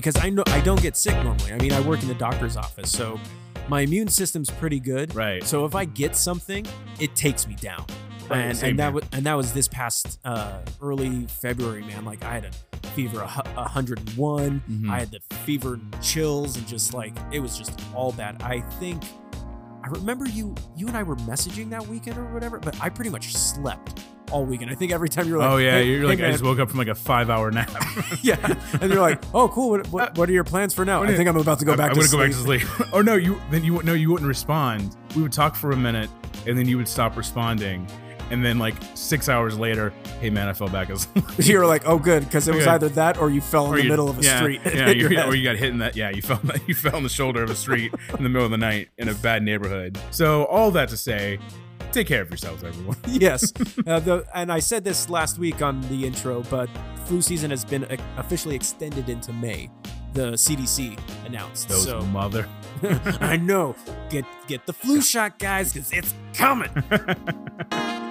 because I know I don't get sick normally. I mean, I work in the doctor's office, so my immune system's pretty good. Right. So if I get something, it takes me down. Right, and and that was and that was this past uh, early February, man. Like I had a fever a hu- a 101. Mhm. I had the fever and chills and just like it was just all bad. I think I remember you you and I were messaging that weekend or whatever, but I pretty much slept all weekend. I think every time you're like, oh yeah, "Hey- you're hey, like I just woke up from like a five hour nap. yeah, and you're like, oh cool. What, what, what are your plans for now? I think I'm about to go I'm- back. I'm to gonna sleep. go back to sleep. oh no, you then you no you wouldn't respond. We would talk for a minute, and then you would stop responding, and then like six hours later, hey man, I fell back asleep. you were like, oh good, because it was either that or you fell in Or the middle of a yeah, street. Yeah, Hit you head. or you got hit in that. Yeah, you fell. You fell on the shoulder of a street in the middle of the night in a bad neighborhood. So all that to say, take care of yourselves, everyone. yes. Uh, the, and I said this last week on the intro, but flu season has been uh, officially extended into May. The CDC announced. Those so mother. I know. Get get the flu shot, guys, because it's coming.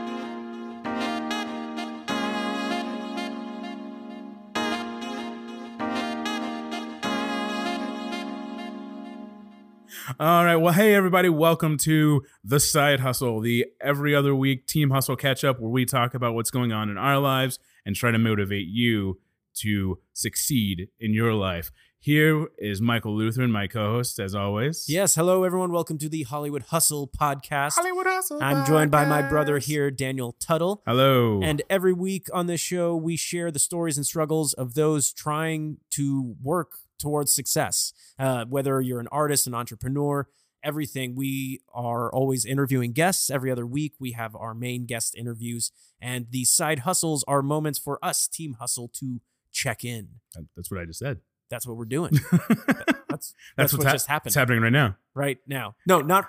All right. Well, hey, everybody. Welcome to The Side Hustle, the every other week team hustle catch up where we talk about what's going on in our lives and try to motivate you to succeed in your life. Here is Michael Lutheran, my co host, as always. yes. Hello, everyone. Welcome to the Hollywood Hustle podcast. Hollywood Hustle. I'm joined by my brother here, Daniel Tuttle. Hello. And every week on this show, we share the stories and struggles of those trying to work towards success. Uh, whether you're an artist, an entrepreneur, everything. We are always interviewing guests. Every other week, we have our main guest interviews. And these side hustles are moments for us, Team Hustle, to check in. That's what I just said. That's what we're doing. That's, that's, That's what what's hap- just happened It's happening right now. right now. No, not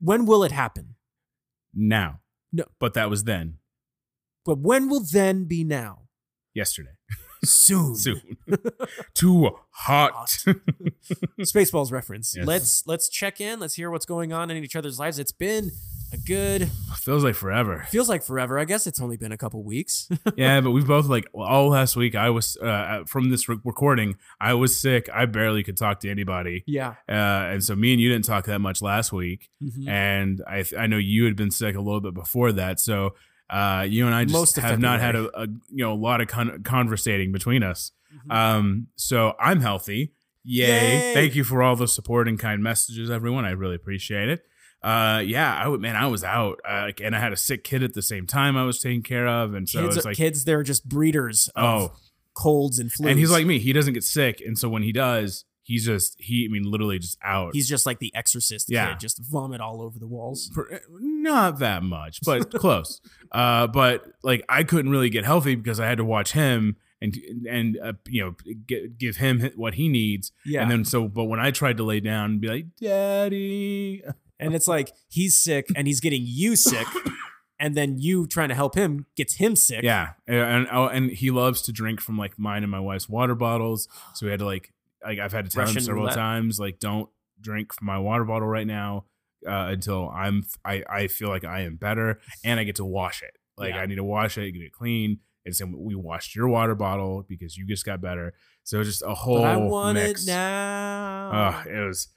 when will it happen? Now. No. But that was then. But when will then be now? Yesterday. Soon. Soon. Too hot. Spaceballs reference. Yes. Let's let's check in. Let's hear what's going on in each other's lives. It's been a good Feels like forever. feels like forever. I guess it's only been a couple weeks. yeah, but we've both like all last week. I was uh, from this re- recording. I was sick. I barely could talk to anybody, yeah. uh, and so me and you didn't talk that much last week. Mhm. And I I know you had been sick a little bit before that. So uh, you and I just Most have not had a, a you know a lot of con- conversating between us. Mhm. Um, so I'm healthy. Yay. Yay. Thank you for all the support and kind messages, everyone. I really appreciate it. Uh, yeah, I would, man, I was out, uh, and I had a sick kid at the same time I was taking care of. And so kids, it's like, kids, they're just breeders of oh, colds and flus. and he's like me. He doesn't get sick. And so when he does, he's just, he, I mean, literally just out. he's just like the exorcist Yeah. kid, just vomit all over the walls. Per- not that much, but close. Uh, but like I couldn't really get healthy because I had to watch him and and uh, you know get, give him what he needs. Yeah. And then so, but when I tried to lay down and be like, "Daddy," And it's like he's sick and he's getting you sick. And then you trying to help him gets him sick. yeah, and oh, and he loves to drink from like mine and my wife's water bottles. So we had to like like I've had to tell Russian him several roulette. times like don't drink from my water bottle right now uh, until I'm I I feel like I am better and I get to wash it. Like Yeah. I need to wash it, get it clean. And so we washed your water bottle because you just got better. So just a whole But I want mix. it now. Ugh, it was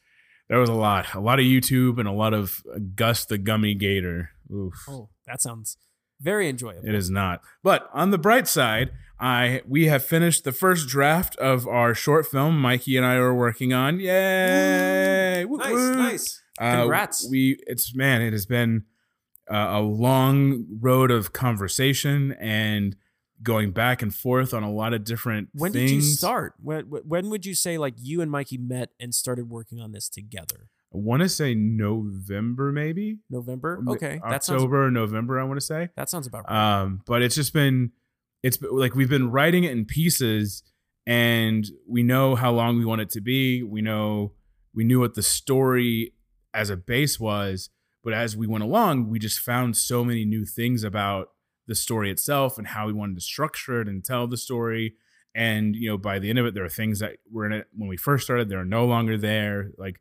there was a lot, a lot of YouTube and a lot of Gus the Gummy Gator. Oof. oh, that sounds very enjoyable. It is not. But on the bright side, I we have finished the first draft of our short film Mikey and I are working on. Yay! Woo, Nice, nice. Uh, Congrats. we it's man, it has been uh, a long road of conversation and going back and forth on a lot of different When things. did you start? When when would you say like you and Mikey met and started working on this together? I want to say November, maybe November. Okay, that sounds November. I want to say. that sounds about right. um but it's just been it's been- like we've been writing it in pieces and we know how long we want it to be we know we knew what the story as a base was but as we went along we just found so many new things about the story itself and how we wanted to structure it and tell the story and you know by the end of it there are things that were in it when we first started that are no longer there like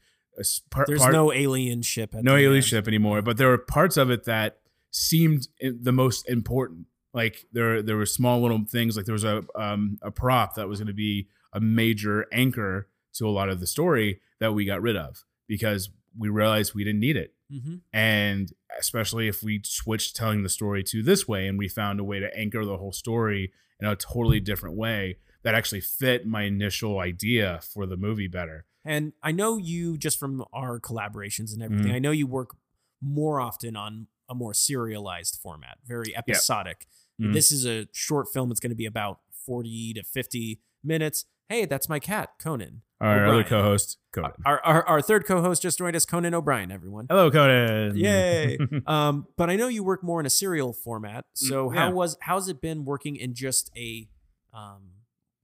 part, There's part- no alien ship. No alien end. ship anymore but there were parts of it that seemed the most important like there there were small little things like there was a um a prop that was going to be a major anchor to a lot of the story that we got rid of because we realized we didn't need it. Mm-hmm. And especially if we switched telling the story to this way and we found a way to anchor the whole story in a totally different way that actually fit my initial idea for the movie better. And I know you just from our collaborations and everything. Mhm. I know you work more often on a more serialized format, very episodic. Mhm. This is a short film. It's going to be about 40 to 50 minutes. Hey, that's my cat, Conan. Our O'Brien. other co-host, Conan. Our, our, our third co-host just joined us, Conan O'Brien, everyone. Hello, Conan. Yay. um, but I know you work more in a serial format. So Mm, how was how's it been working in just a um,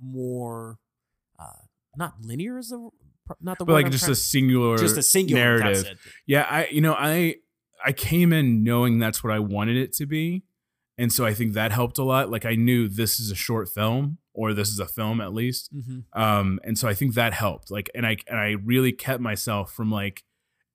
more uh, not linear is the not the but like I'm just trying- a singular, just a singular narrative. it. Yeah, I you know I I came in knowing that's what I wanted it to be, and so I think that helped a lot. Like I knew this is a short film, or this is a film at least, Mhm. um, and so I think that helped. Like, and I and I really kept myself from like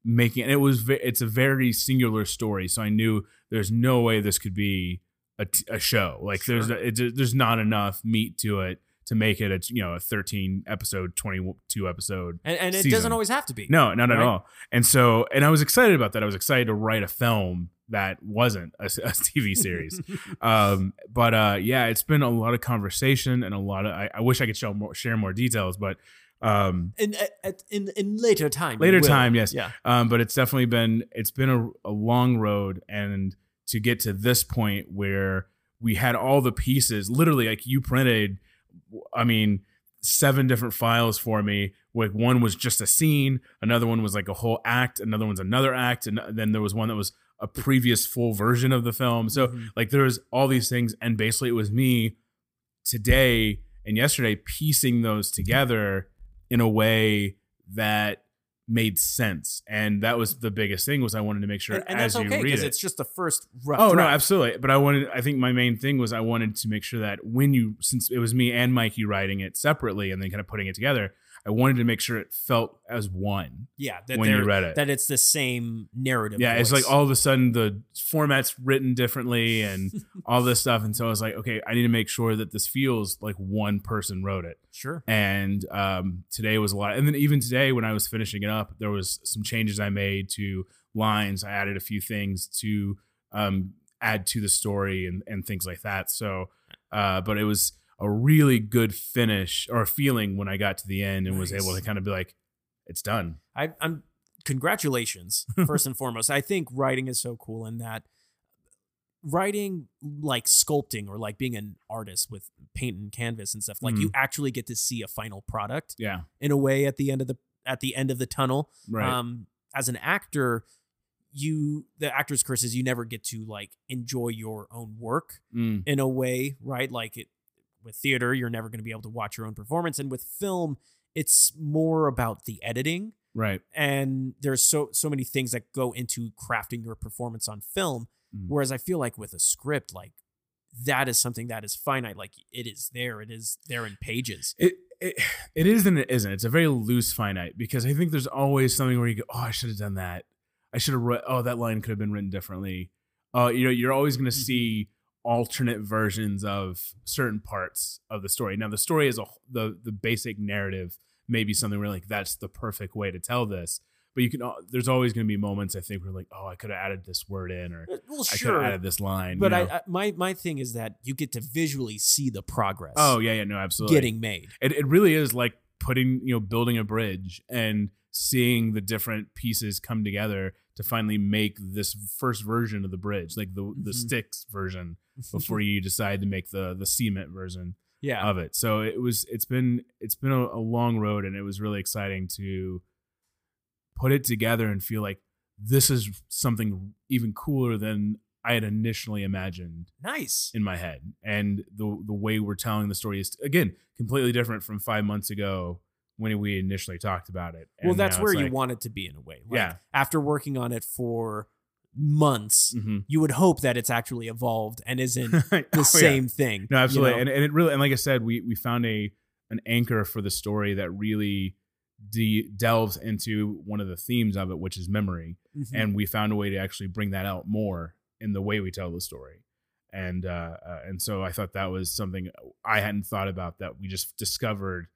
making. And it was it's a very singular story, so I knew there's no way this could be a, t- a show. Like there's Sure. it, there's not enough meat to it to make it a you know a 13 episode 22 episode And, and it season. doesn't always have to be. no, not at all. And so, and I was excited about that. I was excited to write a film that wasn't a, a TV series. um, but uh, yeah, it's been a lot of conversation and a lot of. I, I wish I could show more, share more details, but um, in, at, in in later time. Later time, yes. Yeah. um, but it's definitely been it's been a, a long road, and to get to this point where we had all the pieces, literally, like you printed. I mean, seven different files for me. Like one was just a scene, another one was like a whole act, another one's another act, and then there was one that was a previous full version of the film. So Mhm. like there was all these things, and basically it was me today and yesterday piecing those together in a way that made sense. And that was the biggest thing was I wanted to make sure and, and as that's you okay read because it. it's just the first rough. Oh no, absolutely. But I wanted. I think my main thing was I wanted to make sure that when you, since it was me and Mikey writing it separately and then kind of putting it together, I wanted to make sure it felt as one Yeah, that when you read it. that it's the same narrative. yeah, it's like all of a sudden the format's written differently and all this stuff, and so I was like, okay, I need to make sure that this feels like one person wrote it. sure. And um, today was a lot, and then even today when I was finishing it up, there was some changes I made to lines. I added a few things to um, add to the story and and things like that. So, uh, but it was a really good finish or feeling when I got to the end and was able to kind of be like, it's done. I, I'm congratulations first and foremost. I think writing is so cool in that writing like sculpting or like being an artist with paint and canvas and stuff like Mm. you actually get to see a final product Yeah, in a way at the end of the at the end of the tunnel right. um as an actor you the actor's curse is you never get to like enjoy your own work Mm, in a way, right? Like it with theater, you're never going to be able to watch your own performance, and with film, it's more about the editing. right. And there's so so many things that go into crafting your performance on film. Mm. Whereas I feel like with a script, like that is something that is finite. Like it is there, it is there in pages. It, it it is and it isn't. It's a very loose finite because I think there's always something where you go, oh, I should have done that. I should have. Oh, that line could have been written differently. Uh, you know, you're always going to Mhm. see alternate versions of certain parts of the story. Now, the story is a the the basic narrative may be something where like that's the perfect way to tell this. But you can. There's always going to be moments I think where like, oh, I could have added this word in, or Uh, Well, I could have added this line. but you know? I my my thing is that you get to visually see the progress. oh yeah, yeah, no, absolutely. getting made. it, it really is like putting you know building a bridge and seeing the different pieces come together to finally make this first version of the bridge like the the Mhm. sticks version before you decide to make the the cement version yeah, of it so it was it's been it's been a, a long road and it was really exciting to put it together and feel like this is something even cooler than I had initially imagined nice. in my head and the the way we're telling the story is again completely different from five months ago when we initially talked about it Well, And that's where you like- want it to be in a way. Like, Yeah. After working on it for months, Mhm. you would hope that it's actually evolved and isn't Oh, the yeah. same thing. no you absolutely know? and, and it really and like i said we we found a an anchor for the story that really de- delves into one of the themes of it which is memory Mhm. and we found a way to actually bring that out more in the way we tell the story and uh, uh and so i thought that was something i hadn't thought about that we just discovered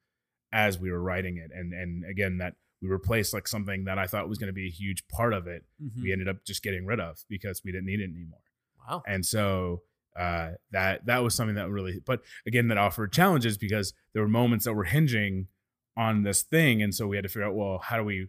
as we were writing it, and and again that we replaced like something that I thought was going to be a huge part of it. Mhm. We ended up just getting rid of because we didn't need it anymore. Wow. And so uh, that that was something that really, but again, that offered challenges because there were moments that were hinging on this thing, and so we had to figure out, well, how do we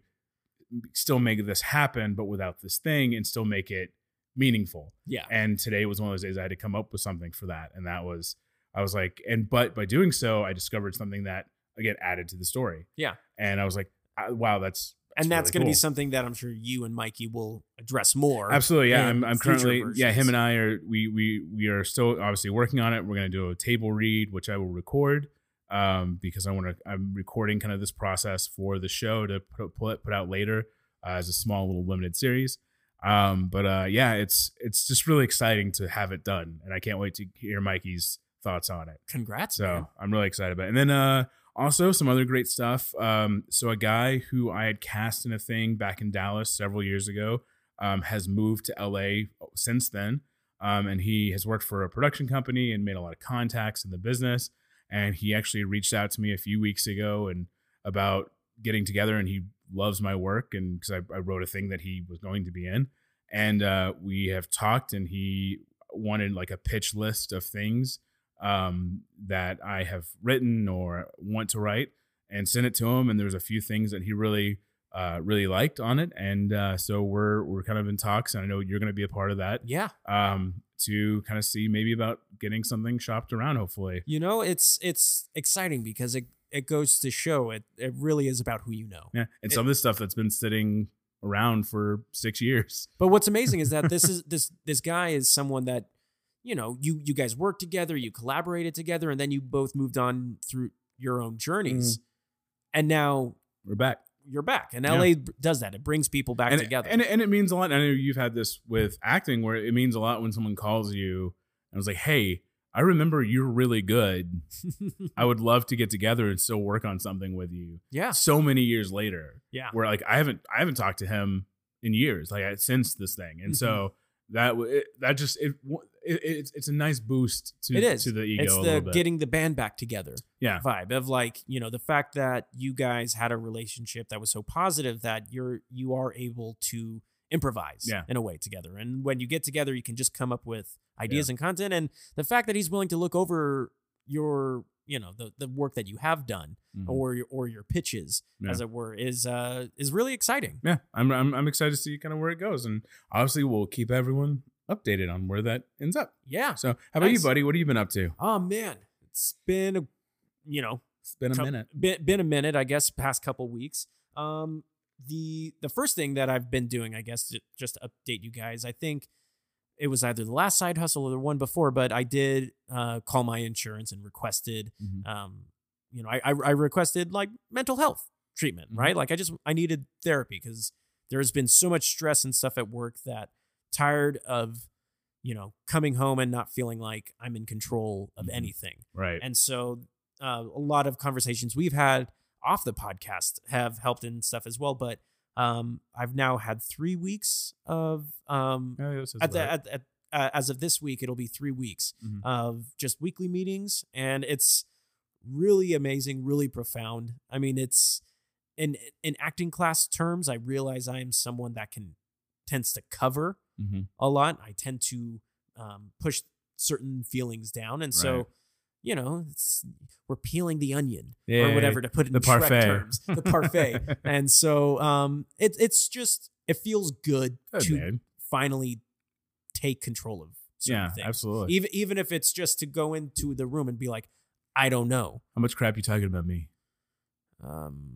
still make this happen, but without this thing, and still make it meaningful. Yeah. And today was one of those days I had to come up with something for that, and that was I was like, and but by doing so, I discovered something that again added to the story. Yeah. and I was like, wow, that's and that's really going to be something that I'm sure you and Mikey will address more. Absolutely, yeah. I'm, I'm currently, yeah. Him and I are we we we are still obviously working on it. We're gonna do a table read, which I will record, um, because I want to. I'm recording kind of this process for the show to put put, put out later uh, as a small little limited series. Um, but uh, yeah, it's it's just really exciting to have it done, and I can't wait to hear Mikey's thoughts on it. Congrats. So man. I'm really excited about it. And then uh also some other great stuff. Um, so a guy who I had cast in a thing back in Dallas several years ago um, has moved to LA since then. Um, and he has worked for a production company and made a lot of contacts in the business. And he actually reached out to me a few weeks ago and about getting together. And he loves my work and because I, I wrote a thing that he was going to be in. And uh, we have talked, and he wanted like a pitch list of things um, that I have written or want to write and send it to him. And there's a few things that he really, uh, really liked on it. And uh, so we're we're kind of in talks, and I know you're going to be a part of that yeah. um, to kind of see maybe about getting something shopped around. Hopefully, You know, it's it's exciting because it it goes to show it it really is about who you know. yeah. And It- some of this stuff that's been sitting around for six years. But what's amazing is that this is this this guy is someone that you know you you guys worked together, you collaborated together, and then you both moved on through your own journeys, mm-hmm. and now We're back. you're back. And LA b- does that; it brings people back and, together. And, and it means a lot. I know you've had this with acting where it means a lot when someone calls you and was like, hey, I remember you're really good. I would love to get together and still work on something with you. yeah, So many years later, yeah, where like I haven't I haven't talked to him in years, like I- since this thing, and mm-hmm. so that it, that just it, it it's it's a nice boost to it is. to the ego it's a the little bit. getting the band back together yeah, vibe of like you know the fact that you guys had a relationship that was so positive that you're you are able to improvise Yeah. in a way together and when you get together you can just come up with ideas and content and the fact that he's willing to look over your you know the the work that you have done Mhm. or your or your pitches Yeah. as it were is uh is really exciting yeah. I'm, I'm I'm excited to see kind of where it goes, and obviously we'll keep everyone updated on where that ends up. yeah So, how about you, buddy? What have you been up to? oh man it's been a you know It's been a cou- minute. Been, been a minute, I guess, past couple weeks. Um, the the first thing that I've been doing, I guess, to, just to update you guys, I think it was either the last side hustle or the one before, but I did uh, call my insurance and requested, Mhm. um, you know, I, I I requested like mental health treatment, Mhm. right? Like I just I needed therapy because there's been so much stress and stuff at work that tired of you know coming home and not feeling like I'm in control of Mhm. anything. Right. And so uh, a lot of conversations we've had off the podcast have helped in stuff as well. But um, I've now had three weeks of um, is at the right. at, at, uh, as of this week, it'll be three weeks Mhm. of just weekly meetings, and it's really amazing, really profound. I mean, it's in in acting class terms. I realize I am someone that can tends to cover Mhm. a lot. I tend to um, push certain feelings down, and so Right. You know, it's, we're peeling the onion Yeah, or whatever to put it in the Shrek parfait. terms, the parfait. and so um, it, it's just it feels good, Good, to man. finally take control of certain Yeah, things. absolutely. Even even if it's just to go into the room and be like, I don't know. How much crap you talking about me? Um,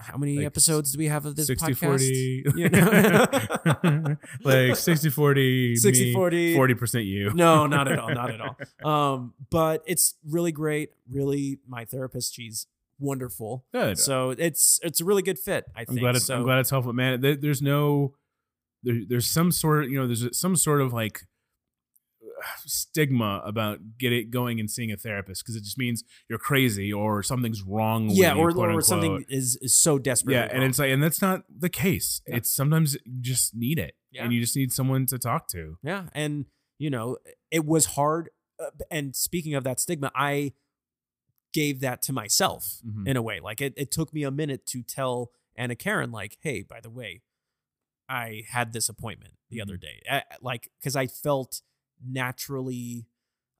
how many Like episodes do we have of this 60 podcast? 40 You know? like 60 40 60 me, 40. 40% you no, not at all, not at all. Um, but it's really great. Really, my therapist, she's wonderful. good So it's it's a really good fit. I i'm glad it's so, i'm glad it's helpful man there, there's no there, there's some sort of you know there's some sort of like stigma about get it going and seeing a therapist because it just means you're crazy or something's wrong with yeah, you, or, or something is is so desperate. yeah and it's like and that's not the case Yeah. it's sometimes you just need it Yeah. and you just need someone to talk to Yeah, and you know, it was hard. Uh, and speaking of that stigma, I gave that to myself Mhm. in a way. Like it, it took me a minute to tell Anna Karen, like, hey, by the way, I had this appointment the other day. I- like, because I felt naturally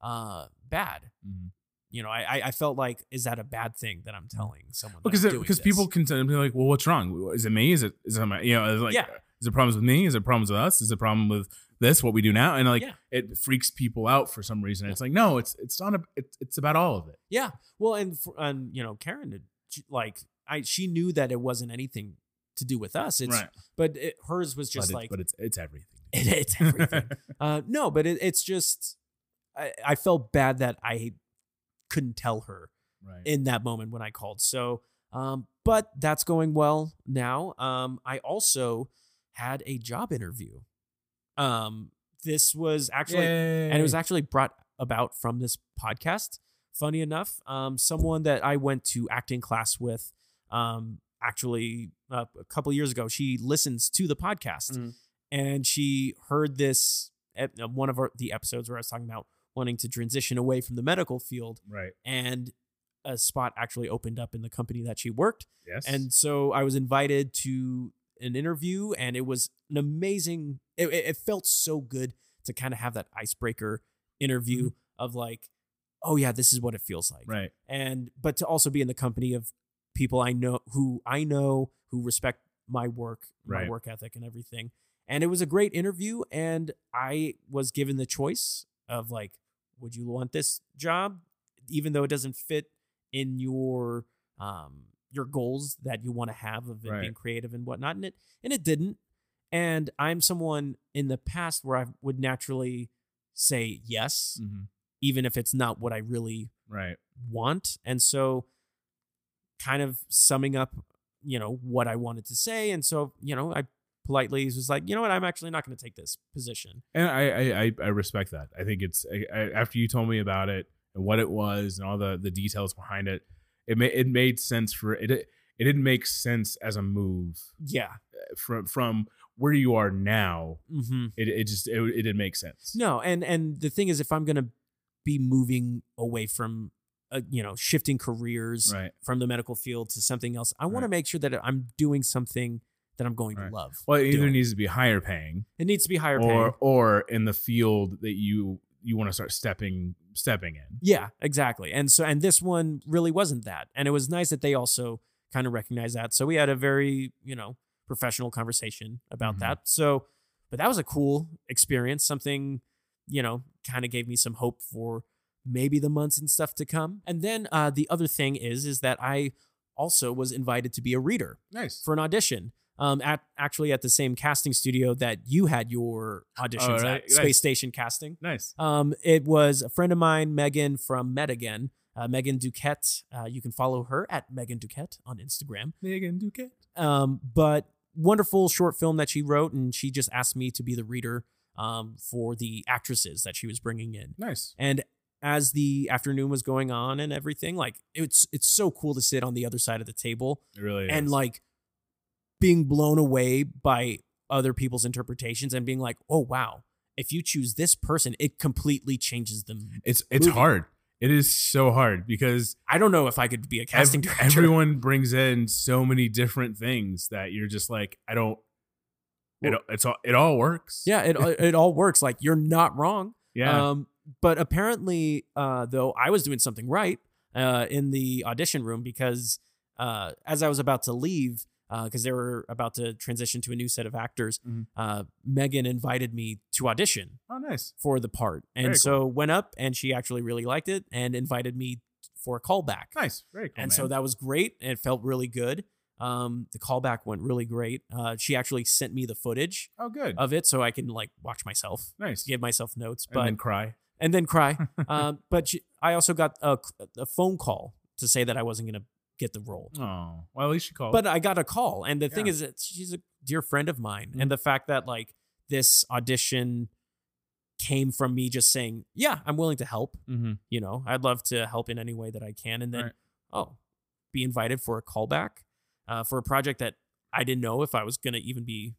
uh bad. Mhm. You know, I I- felt like, is that a bad thing that I'm telling someone? because I'm because people can be like, well, what's wrong? Is it me? Is it is it my, you know like Yeah. is it problems with me? Is it problems with us? Is it problem with this? What we do now? And like Yeah. it freaks people out for some reason. It's like no, it's it's not a it's, it's about all of it. Yeah. Well, and for, and you know, Karen, did- like I, she knew that it wasn't anything to do with us. It's, right. but it, hers was just but like but it's it's everything. it, it's everything. uh, no, but it, it's just I, I felt bad that I couldn't tell her right. in that moment when I called. So, um, but that's going well now. Um, I also had a job interview. Um, this was actually and it was actually brought about from this podcast. Funny enough, um, someone that I went to acting class with, um, actually uh, a couple years ago, she listens to the podcast, Mhm. And she heard this ep- uh, one of our, the episodes where I was talking about wanting to transition away from the medical field, right. and a spot actually opened up in the company that she worked, Yes. and so I was invited to an interview, and it was an amazing. It, it it felt so good to kind of have that icebreaker interview of like, oh yeah, this is what it feels like, right. and but to also be in the company of people I know who I know who respect my work, my work ethic, and everything. And it was a great interview, and I was given the choice of like, would you want this job, even though it doesn't fit in your um your goals that you want to have of Right. being creative and whatnot, and it and it didn't. And I'm someone in the past where I would naturally say yes, Mhm. even if it's not what I really Right. want. And so kind of summing up, you know, what I wanted to say. And so, you know, I politely was like, you know what, I'm actually not going to take this position. And I, I I respect that. I think it's I, I, after you told me about it and what it was and all the the details behind it, it made it made sense for it. It didn't make sense as a move Yeah. from from where you are now. hmm It it just it, it didn't make sense. No. And, and the thing is, if I'm going to be moving away from, uh, you know, shifting careers Right. from the medical field to something else, I want to make sure that I'm doing something that I'm going Right. to love. Well, it either doing. needs to be higher paying It needs to be higher or paying. or in the field that you you want to start stepping stepping in. Yeah, exactly. And so and this one really wasn't that. And it was nice that they also kind of recognized that. So we had a very, you know, professional conversation about Mhm. that. So but that was a cool experience, something, you know, kind of gave me some hope for maybe the months and stuff to come. And then uh the other thing is is that I also was invited to be a reader Nice. for an audition. Um, at actually at the same casting studio that you had your auditions Oh, right. at, Space Nice. Station Casting. nice. Um, it was a friend of mine, Megan from Met Again, uh, Megan Duquette. Uh, you can follow her at Megan Duquette on Instagram. Megan Duquette. Um, but wonderful short film that she wrote, and she just asked me to be the reader um, for the actresses that she was bringing in. Nice. And as the afternoon was going on and everything, like it's it's so cool to sit on the other side of the table It really is. and like being blown away by other people's interpretations and being like, oh wow, if you choose this person, it completely changes them. it's it's movie. hard. It is so hard because I don't know if I could be a ev- casting director. everyone brings in so many different things that you're just like, I don't. It, it's all it all works. yeah, it it all works. Like you're not wrong. yeah. Um, but apparently, uh, though, I was doing something right uh, in the audition room because uh, as I was about to leave, because they were about to transition to a new set of actors, Mhm. uh, Megan invited me to audition oh, nice. for the part, and Very so went up, and she actually really liked it and invited me for a callback. Nice. Very cool. and so that was great. and It felt really good. Um, the callback went really great. Uh, she actually sent me the footage oh, good. of it so I can like watch myself, nice. give myself notes, and but then cry. and then cry. um, but she, I also got a, a phone call to say that I wasn't going to get the role. Oh, well, at least you called. But I got a call, and the thing is that she's a dear friend of mine, Mhm. and the fact that like this audition came from me just saying, "Yeah, I'm willing to help." mm-hmm. You know, I'd love to help in any way that I can, and then Right. oh, be invited for a callback uh, for a project that I didn't know if I was going to even be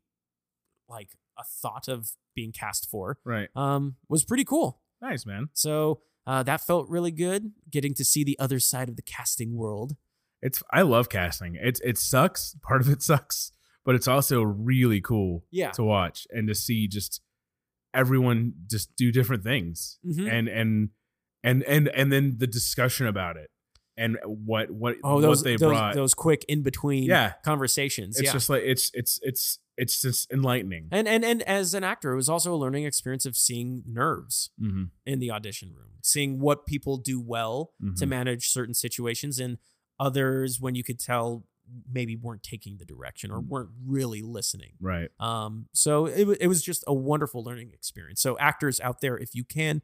like a thought of being cast for. right. Um, was pretty cool. Nice, man. So uh, that felt really good. Getting to see the other side of the casting world. It's I love casting. It's it sucks. Part of it sucks, but it's also really cool Yeah. to watch and to see just everyone just do different things Mhm. and and and and and then the discussion about it and what what Oh, what those they those, brought. those quick in between Yeah. conversations. it's yeah. just like it's it's it's it's just enlightening. and and and as an actor, it was also a learning experience of seeing nerves hmm in the audition room, seeing what people do well to Mhm. manage certain situations, and others when you could tell maybe weren't taking the direction or Mm. weren't really listening. Right. Um, so it, it was just a wonderful learning experience. So actors out there, if you can,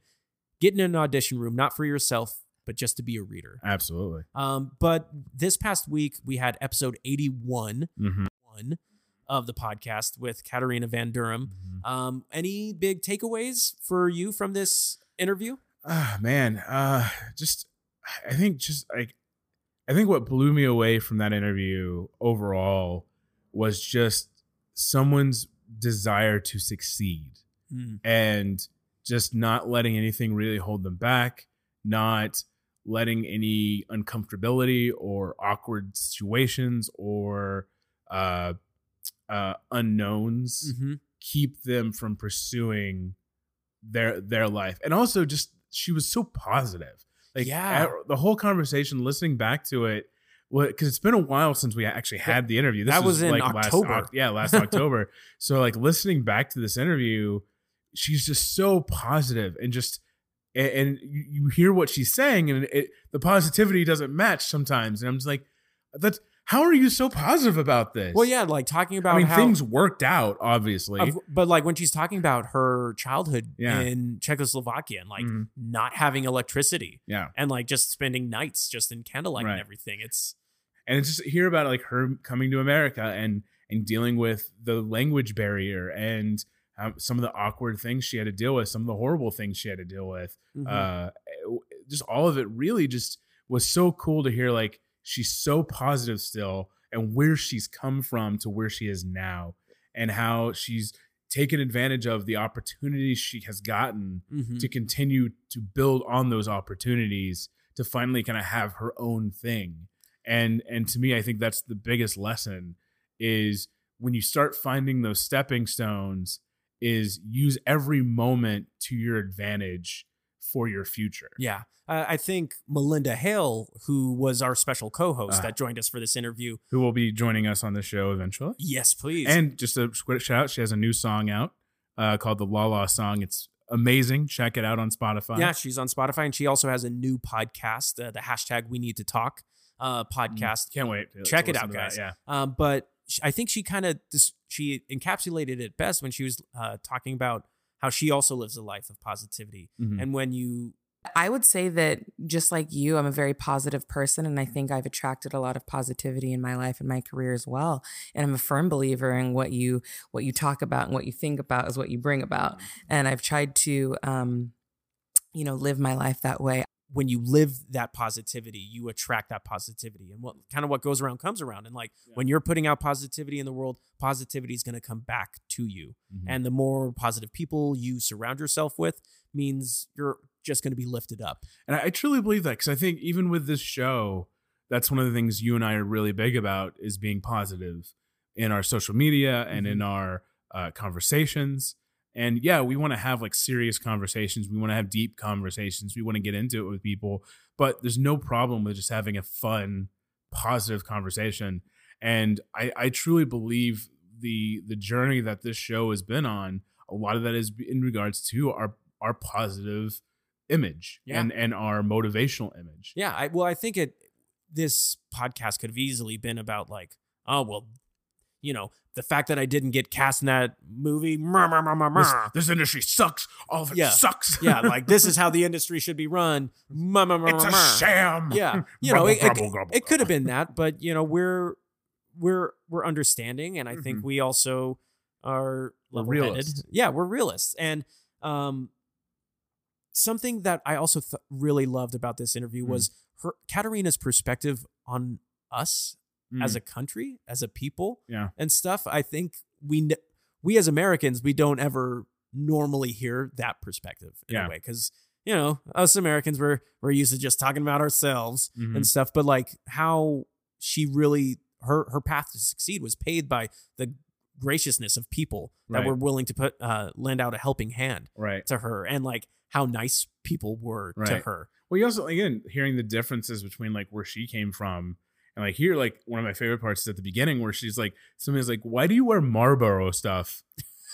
get in an audition room, not for yourself, but just to be a reader. Absolutely. Um, but this past week we had episode 81 hmm one of the podcast with Katarina Van Durham. Um, any big takeaways for you from this interview? Ah, man. Uh, just I think just like I think what blew me away from that interview overall was just someone's desire to succeed and just not letting anything really hold them back, not letting any uncomfortability or awkward situations or uh, uh, unknowns Mm-hmm. keep them from pursuing their their life. And also just she was so positive like Yeah. the whole conversation listening back to it because it's been a while since we actually had the interview this that was in like last October. Oc- yeah last october so like listening back to this interview she's just so positive and just and, and you you hear what she's saying and it the positivity doesn't match sometimes and i'm just like that's how are you so positive about this Well, yeah, like talking about I mean, how, things worked out, obviously. of- but like when she's talking about her childhood Yeah. in Czechoslovakia and like Mhm. not having electricity yeah, and like just spending nights just in candlelight and everything. It's and it's just hear about like her coming to America and and dealing with the language barrier and um, some of the awkward things she had to deal with, some of the horrible things she had to deal with. mhm. Uh, just all of it really just was so cool to hear. Like she's so positive still, and where she's come from to where she is now, and how she's taken advantage of the opportunities she has gotten Mhm. to continue to build on those opportunities to finally kind of have her own thing and and to me i think that's the biggest lesson is when you start finding those stepping stones is use every moment to your advantage for your future Yeah. Uh, I think Melinda Hale, who was our special co host Ah. that joined us for this interview. who will be joining us on the show eventually Yes, please. and just a quick shout out she has a new song out uh, called the la la song it's amazing check it out on spotify yeah, she's on Spotify and she also has a new podcast, uh, the hashtag We Need to Talk uh, podcast. can't wait Check it out, to that, guys. yeah Um, but I think she kind of dis- she encapsulated it best when she was uh, talking about how she also lives a life of positivity. Mhm. And when you, I would say that just like you, I'm a very positive person, and I think I've attracted a lot of positivity in my life and my career as well. And I'm a firm believer in what you what you talk about and what you think about is what you bring about. And I've tried to, um, you know, live my life that way. When you live that positivity, you attract that positivity, and what kind of what goes around comes around. And like Yeah. when you're putting out positivity in the world, positivity is going to come back to you. Mhm. And the more positive people you surround yourself with means you're just going to be lifted up. And I, truly believe that because I think even with this show, that's one of the things you and I are really big about is being positive in our social media and in our uh, conversations. And yeah, we want to have like serious conversations. We want to have deep conversations. We want to get into it with people, but there's no problem with just having a fun, positive conversation. And I, I truly believe the the journey that this show has been on, a lot of that is in regards to our our positive image Yeah. and and our motivational image. Yeah, I well, I think it. This podcast could have easily been about like, oh well, you know, the fact that I didn't get cast in that movie. meh, meh, meh, This, this industry sucks. All of it Yeah. sucks. yeah, like this is how the industry should be run. It's a sham. Yeah, you know, it, it, it could have been that, but you know, we're we're we're understanding, and I think Mhm. we also are level-headed. realists. Yeah, we're realists, and um, something that I also th- really loved about this interview Mm. was her Katarina's perspective on us Mm. as a country, as a people, Yeah. and stuff. I think we we as Americans we don't ever normally hear that perspective in Yeah. a way because you know, us Americans we're we're used to just talking about ourselves Mhm. and stuff, but like how she really her her path to succeed was paid by the graciousness of people that Right. were willing to put uh lend out a helping hand right. to her and like how nice people were to her. Well, you also again hearing the differences between like where she came from and like here, like one of my favorite parts is at the beginning where she's like, somebody's like, "Why do you wear Marlboro stuff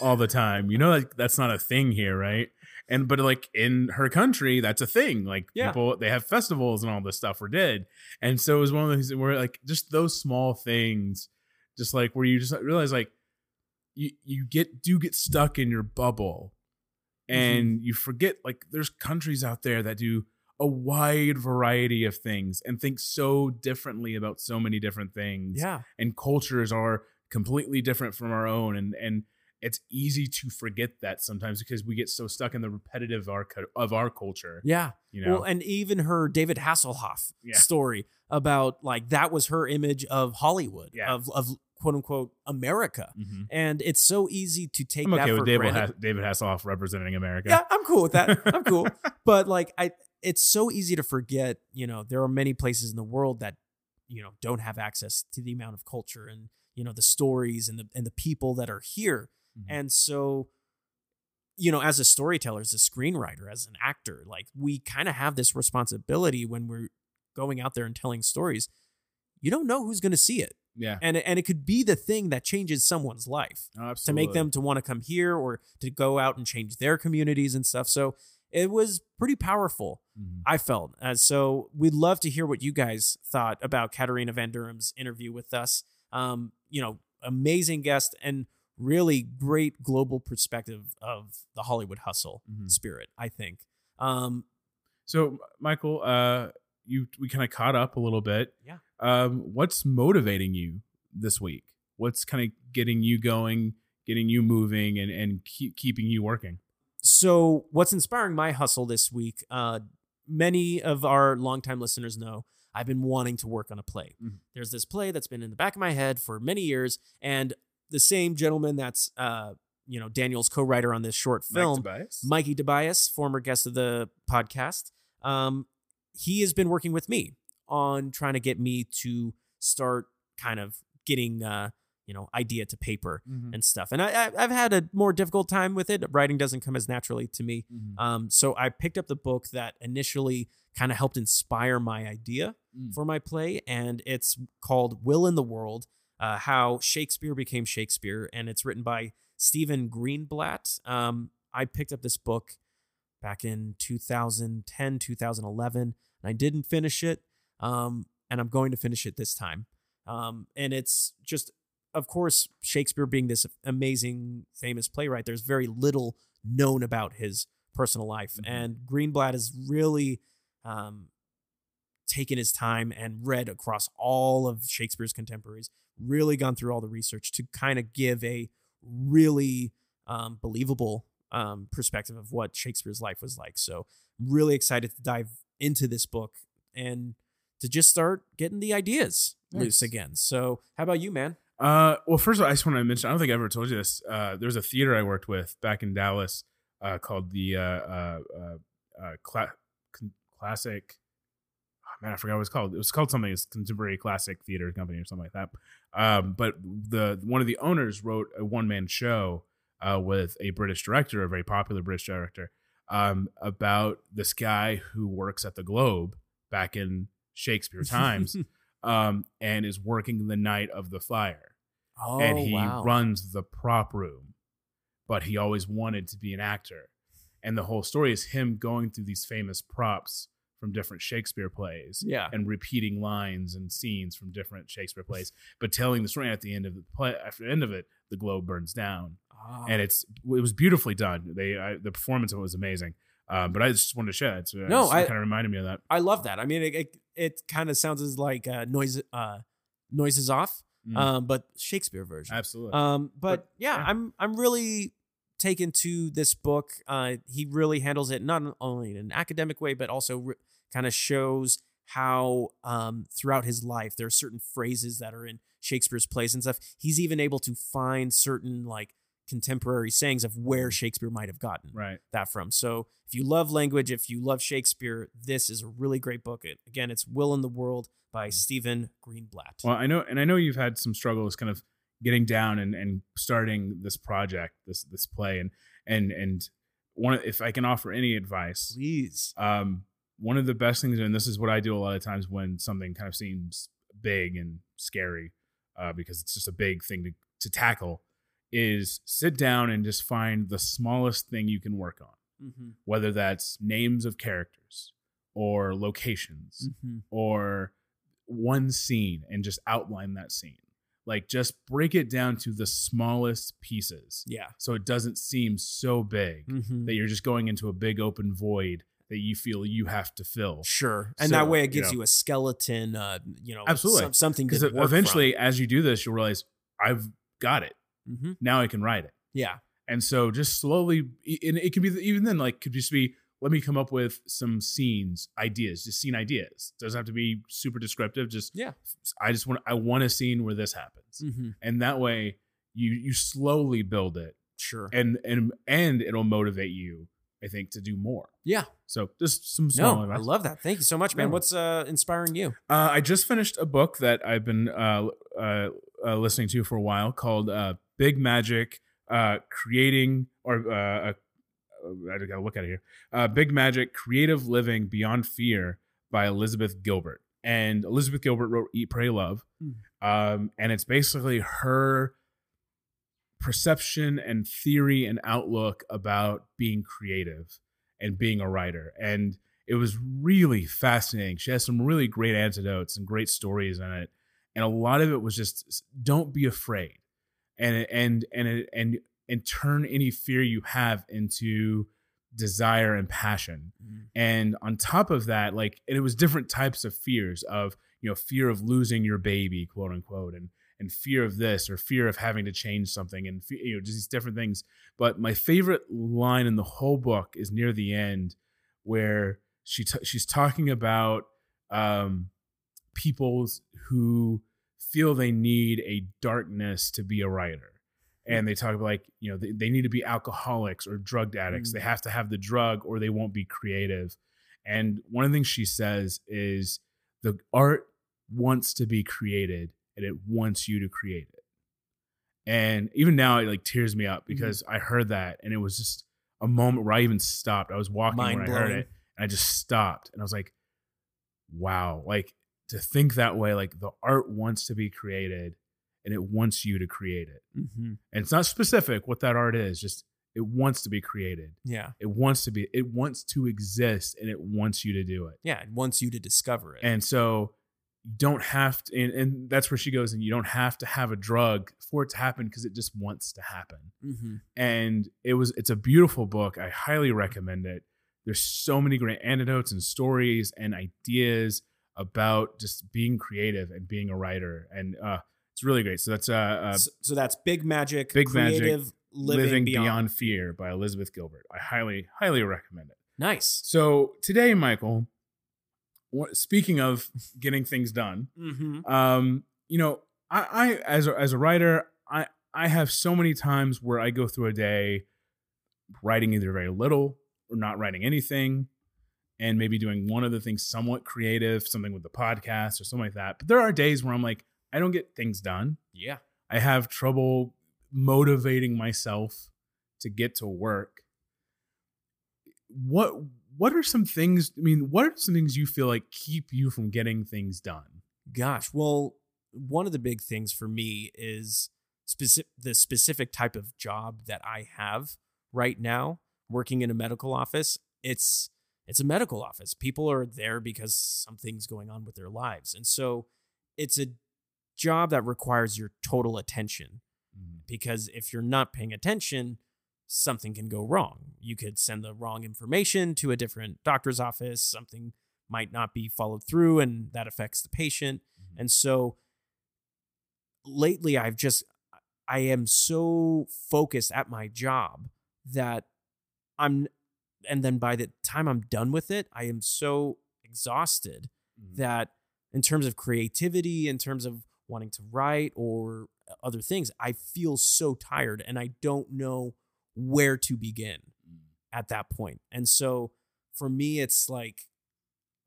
all the time?" You know, like that's not a thing here, right? And but like in her country, that's a thing. Like Yeah. people, they have festivals and all this stuff. Or did, and so it was one of those where like just those small things, just like where you just realize like you you get do get stuck in your bubble mm-hmm. and you forget like there's countries out there that do a wide variety of things and think so differently about so many different things Yeah. and cultures are completely different from our own and and it's easy to forget that sometimes because we get so stuck in the repetitive arc of our culture Yeah. you know Well, and even her David Hasselhoff Yeah. story about like that was her image of Hollywood, Yeah. of of quote unquote America. Mhm. And it's so easy to take i'm that okay for with david, david hasselhoff representing america Yeah, I'm cool with that. I'm cool. But like I it's so easy to forget, you know, there are many places in the world that, you know, don't have access to the amount of culture and, you know, the stories and the and the people that are here. Mhm. And so you know, as a storyteller, as a screenwriter, as an actor, like we kind of have this responsibility when we're going out there and telling stories. You don't know who's going to see it. yeah And and it could be the thing that changes someone's life Oh, to make them to want to come here or to go out and change their communities and stuff. So it was pretty powerful, Mhm. I felt. And so we'd love to hear what you guys thought about Katarina Van Durham's interview with us. Um, you know, amazing guest and really great global perspective of the Hollywood hustle Mhm. spirit, I think. Um, So, Michael, uh, you we kind of caught up a little bit. Yeah. Um, what's motivating you this week? What's kind of getting you going, getting you moving, and and keep keeping you working? So what's inspiring my hustle this week uh many of our longtime listeners know i've been wanting to work on a play Mhm. there's this play that's been in the back of my head for many years and the same gentleman that's uh you know daniel's co-writer on this short film Tobias? mikey DeBias, former guest of the podcast um he has been working with me on trying to get me to start kind of getting uh you know idea to paper Mhm. and stuff. And I, I I've had a more difficult time with it. Writing doesn't come as naturally to me. Mhm. Um, so I picked up the book that initially kind of helped inspire my idea Mm. for my play, and it's called Will in the World: uh, How Shakespeare Became Shakespeare, and it's written by Stephen Greenblatt. Um, I picked up this book back in 2010, 2011, and I didn't finish it. Um, and I'm going to finish it this time. Um, and it's just, of course, Shakespeare being this amazing, famous playwright, there's very little known about his personal life. Mhm. And Greenblatt has really um, taken his time and read across all of Shakespeare's contemporaries, really gone through all the research to kind of give a really um, believable um, perspective of what Shakespeare's life was like. So, really excited to dive into this book and to just start getting the ideas loose again. So, how about you, man? Uh, well, first of all, I just want to mention. I don't think I ever told you this. Uh, there was a theater I worked with back in Dallas, uh, called the uh, uh, uh, Cla- Classic. Oh, man, I forgot what it's called. It was called something. It's Contemporary Classic Theater Company or something like that. Um, but the one of the owners wrote a one man show uh, with a British director, a very popular British director, um, about this guy who works at the Globe back in Shakespeare times, um, and is working the night of the fire oh, and he wow. runs the prop room, but he always wanted to be an actor. And the whole story is him going through these famous props from different Shakespeare plays Yeah. and repeating lines and scenes from different Shakespeare plays, but telling the story at the end of the play. After the end of it, the globe burns down, Ah. and it's it was beautifully done. They I, the performance of it was amazing. Um, but I just wanted to share it. So No, I- kind of reminded me of that. I love that. I mean, it it, it kind of sounds as like uh, noise uh, noises off, Mm. um, but Shakespeare version. Absolutely. Um, but, But, yeah, yeah. I'm I'm really taken to this book. Uh, he really handles it not only in an academic way, but also re- kind of shows how um, throughout his life there are certain phrases that are in Shakespeare's plays and stuff. He's even able to find certain like contemporary sayings of where Shakespeare might have gotten Right. that from. So if you love language, if you love Shakespeare, this is a really great book. It, again, it's Will in the World by Stephen Greenblatt. Well, I know, and I know you've had some struggles, kind of getting down and, and starting this project, this this play, and and and one, if I can offer any advice, Please. um, one of the best things, and this is what I do a lot of times when something kind of seems big and scary, uh, because it's just a big thing to to tackle, is sit down and just find the smallest thing you can work on, Mm-hmm. whether that's names of characters or locations Mm-hmm. or one scene and just outline that scene. Like just break it down to the smallest pieces Yeah. so it doesn't seem so big Mm-hmm. that you're just going into a big open void that you feel you have to fill. Sure. And So, that way it you gives know. you a skeleton, uh, you know, Absolutely. some- something Because to eventually, as you do this, you'll realize I've got it. Hmm Now I can write it. Yeah. And so just slowly, and it can be even then, like, could just be, let me come up with some scenes, ideas, just scene ideas. Doesn't have to be super descriptive. Just, Yeah. I just want, I want a scene where this happens. Mm-hmm. And that way you, you slowly build it Sure. and, and, and it'll motivate you, I think, to do more. Yeah. So just some small No, I love that. Thank you so much, man. Yeah. What's uh, inspiring you? Uh, I just finished a book that I've been uh, uh, uh, listening to for a while called uh, Big Magic uh, Creating, or uh, uh, I gotta look at it here. Uh, Big Magic Creative Living Beyond Fear by Elizabeth Gilbert. And Elizabeth Gilbert wrote Eat, Pray, Love. Hmm. Um, and it's basically her perception and theory and outlook about being creative and being a writer. And it was really fascinating. She has some really great antidotes and great stories in it. And a lot of it was just don't be afraid. And and and and and turn any fear you have into desire and passion. And on top of that, like and it was different types of fears of, you know, fear of losing your baby, quote unquote, and and fear of this or fear of having to change something and you know just these different things. But my favorite line in the whole book is near the end where she t- she's talking about um, people who feel they need a darkness to be a writer. And they talk about like, you know, they, they need to be alcoholics or drug addicts. Mm. They have to have the drug or they won't be creative. And one of the things she says is the art wants to be created and it wants you to create it. And even now it like tears me up because I heard that and it was just a moment where I even stopped. I was walking when I heard it and I just stopped and I was like, wow, like to think that way, like the art wants to be created and it wants you to create it. Mm-hmm. And it's not specific what that art is, just it wants to be created. Yeah. It wants to be, it wants to exist and it wants you to do it. Yeah. It wants you to discover it. And so you don't have to, and, and that's where she goes, and you don't have to have a drug for it to happen because it just wants to happen. mm-hmm. And it was, it's a beautiful book. I highly recommend it. There's so many great anecdotes and stories and ideas about just being creative and being a writer. And uh, it's really great. So that's uh, uh, so, so that's Big Magic, Big Magic, Creative Living, Living, Beyond. Beyond. Fear by Elizabeth Gilbert. I highly, highly recommend it. Nice. So today, Michael, what, speaking of getting things done, Mm-hmm. um, you know, I, I as a, as a writer, I I have so many times where I go through a day writing either very little or not writing anything, and maybe doing one of the things somewhat creative, something with the podcast or something like that. But there are days where I'm like, I don't get things done. Yeah. I have trouble motivating myself to get to work. What what are some things? I mean, what are some things you feel like keep you from getting things done? Gosh, well, one of the big things for me is specific the specific type of job that I have right now, working in a medical office. It's it's a medical office. People are there because something's going on with their lives. And so it's a job that requires your total attention mm-hmm. because if you're not paying attention, something can go wrong. You could send the wrong information to a different doctor's office, something might not be followed through, and that affects the patient. Mm-hmm. And so lately, I've just, I am so focused at my job that I'm, and then by the time I'm done with it, I am so exhausted Mm-hmm. that in terms of creativity, in terms of wanting to write or other things, I feel so tired and I don't know where to begin at that point. And so for me, it's like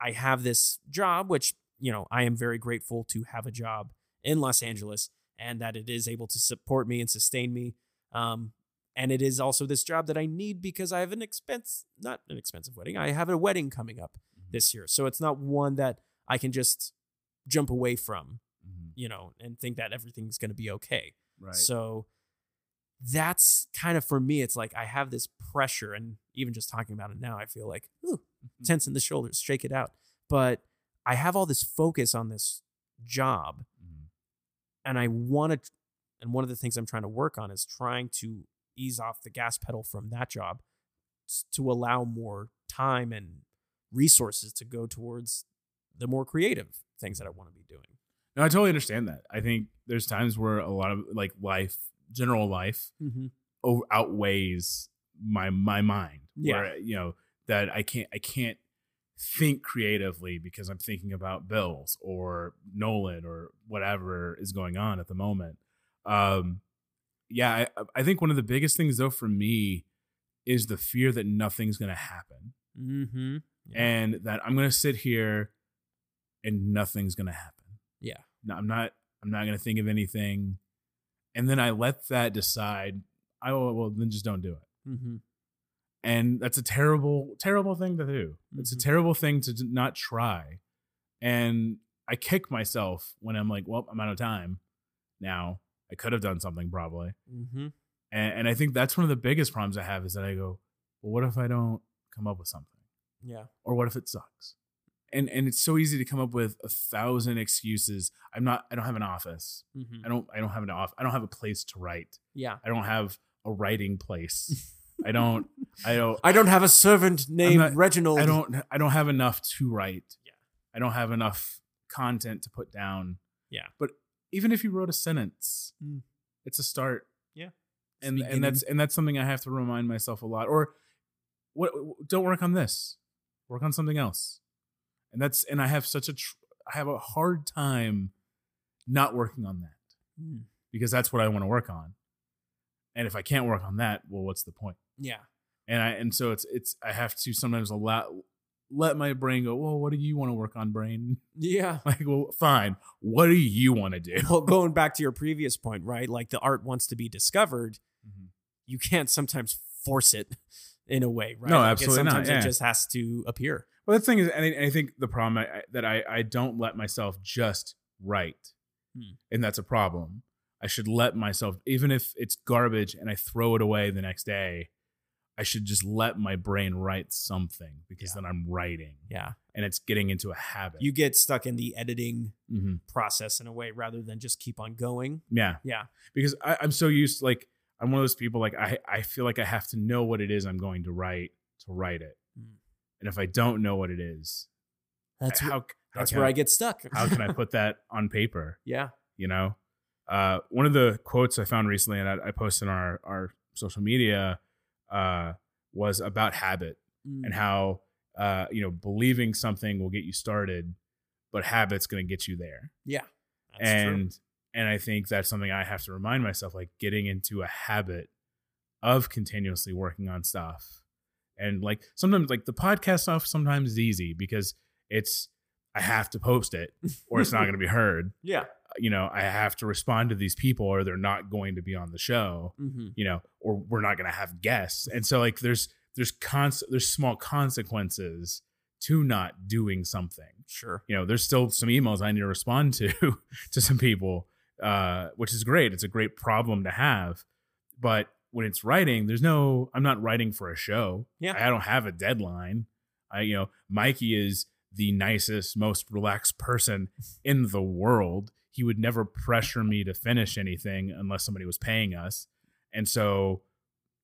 I have this job, which, you know, I am very grateful to have a job in Los Angeles and that it is able to support me and sustain me. Um, and it is also this job that I need because I have an expense, not an expensive wedding. I have a wedding coming up this year. So it's not one that I can just jump away from, Mhm. you know, and think that everything's going to be okay. Right. So that's kind of for me, it's like I have this pressure, and even just talking about it now, I feel like, ooh, tense in the shoulders, shake it out. But I have all this focus on this job, Mhm. and I want to, and one of the things I'm trying to work on is trying to ease off the gas pedal from that job to allow more time and resources to go towards the more creative things that I want to be doing. No, I totally understand that. I think there's times where a lot of like life, general life, Mm-hmm. over, outweighs my my mind. Yeah. Where, you know that I can't I can't think creatively because I'm thinking about bills or Nolan or whatever is going on at the moment. Um, yeah, I, I think one of the biggest things though for me is the fear that nothing's going to happen Mm-hmm. and that I'm going to sit here and nothing's going to happen. Yeah. No, I'm not. I'm not going to think of anything, and then I let that decide. I will. Well, then just don't do it. Mm-hmm. And that's a terrible, terrible thing to do. It's a Mhm. terrible thing to not try. And I kick myself when I'm like, well, I'm out of time now. I could have done something probably. Mm-hmm. And, and I think that's one of the biggest problems I have is that I go, well, what if I don't come up with something? Yeah. or what if it sucks and and it's so easy to come up with a thousand excuses i'm not i don't have an office Mm-hmm. i don't i don't have an off i don't have a place to write Yeah. i don't have a writing place i don't i don't I don't have a servant named not- Reginald. i don't i don't have enough to write Yeah. i don't have enough content to put down Yeah. but even if you wrote a sentence Mm. it's a start Yeah. and and that's and that's something i have to remind myself a lot or what don't work on this work on something else and that's and i have such a tr- i have a hard time not working on that Mm. because that's what i want to work on and if i can't work on that well what's the point Yeah. and i and so it's it's i have to sometimes allow let my brain go well what do you want to work on brain Yeah. like well fine what do you want to do Well, going back to your previous point, right? Like the art wants to be discovered. Mhm. You can't sometimes force it in a way, right? No, Like, it- absolutely not, Sometimes yeah. it just has to appear. Well, the thing is, and I, I think the problem I, I, that I, I don't let myself just write, Hmm. and that's a problem. I should let myself, even if it's garbage and I throw it away the next day, I should just let my brain write something because Yeah. then I'm writing Yeah. and it's getting into a habit. You get stuck in the editing Mhm. process in a way rather than just keep on going. yeah, Yeah. because I, I'm so used, like I'm one of those people, like I, I feel like I have to know what it is I'm going to write to write it, Hmm. and if I don't know what it is, That's how, where, how that's where I get stuck. how can I put that on paper? yeah. you know uh, one of the quotes i found recently and i, I posted on our, our social media uh, was about habit Mm. and how uh, you know believing something will get you started but habit's going to get you there Yeah. That's and true. and i think that's something i have to remind myself like getting into a habit of continuously working on stuff and like sometimes like the podcast stuff sometimes is easy because it's i have to post it or it's not going to be heard Yeah. You know, I have to respond to these people or they're not going to be on the show, Mm-hmm. you know, or we're not going to have guests. And so like there's there's cons there's small consequences to not doing something. Sure. You know, there's still some emails I need to respond to to some people, uh, which is great. It's a great problem to have. But when it's writing, there's no I'm not writing for a show. Yeah. I don't have a deadline. I you know, Mikey is the nicest, most relaxed person in the world. He would never pressure me to finish anything unless somebody was paying us. And so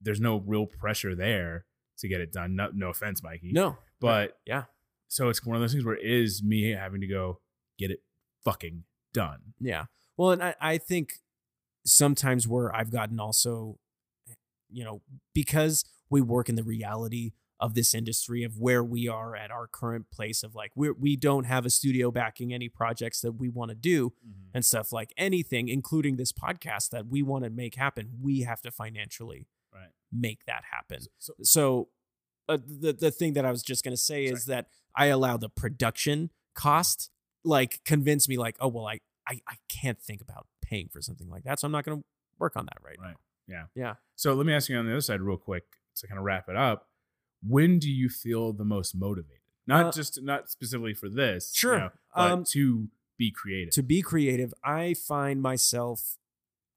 there's no real pressure there to get it done. No, no offense, Mikey. No. But Yeah. so it's one of those things where it is me having to go get it fucking done. Yeah. Well, and I, I think sometimes where I've gotten also, you know, because we work in the reality of this industry of where we are at our current place of like we we don't have a studio backing any projects that we want to do Mm-hmm. and stuff like anything including this podcast that we want to make happen we have to financially Right. make that happen So, so uh, the the thing that I was just gonna say is that I allow the production cost like convince me like oh well I I, I can't think about paying for something like that so I'm not gonna work on that right, Right. Yeah. yeah so let me ask you on the other side real quick to kind of wrap it up. When do you feel the most motivated? Not Uh, just not specifically for this, you Sure. know, but Um, to be creative. to be creative I find myself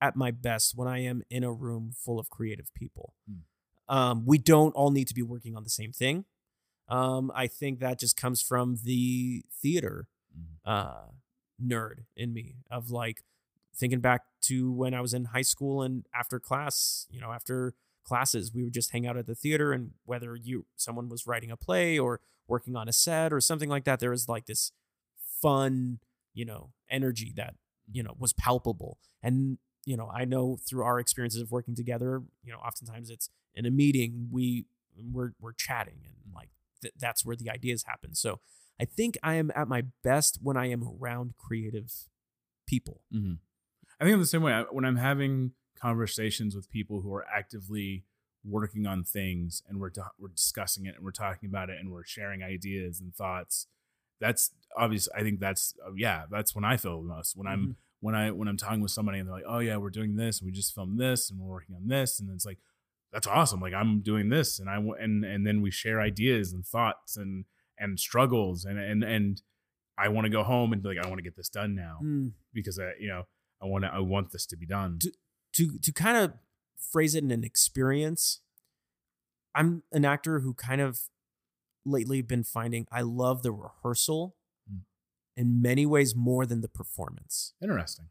at my best when I am in a room full of creative people Hmm. um, we don't all need to be working on the same thing um, I think that just comes from the theater Mhm. uh, nerd in me of like thinking back to when I was in high school and after class, you know, after classes, we would just hang out at the theater and whether you someone was writing a play or working on a set or something like that, there was like this fun, you know, energy that, you know, was palpable. And, you know, I know through our experiences of working together, you know, oftentimes it's in a meeting, we we're we're chatting and like th- that's where the ideas happen. So I think I am at my best when I am around creative people. Mhm. I think I'm the same way. When I'm having conversations with people who are actively working on things and we're we're discussing it and we're talking about it and we're sharing ideas and thoughts, that's obvious. I think that's uh, yeah, that's when I feel the most. When I'm when I when I'm talking with somebody and they're like, oh yeah, we're doing this and we just filmed this and we're working on this and it's like that's awesome. Like I'm doing this and I w- and and then we share ideas and thoughts and and struggles and and and I want to go home and be like I want to get this done now Mm. because I, you know, I want to, I want this to be done. To- to to kind of phrase it in an experience i'm an actor who kind of lately been finding i love the rehearsal Mm. in many ways more than the performance Interesting.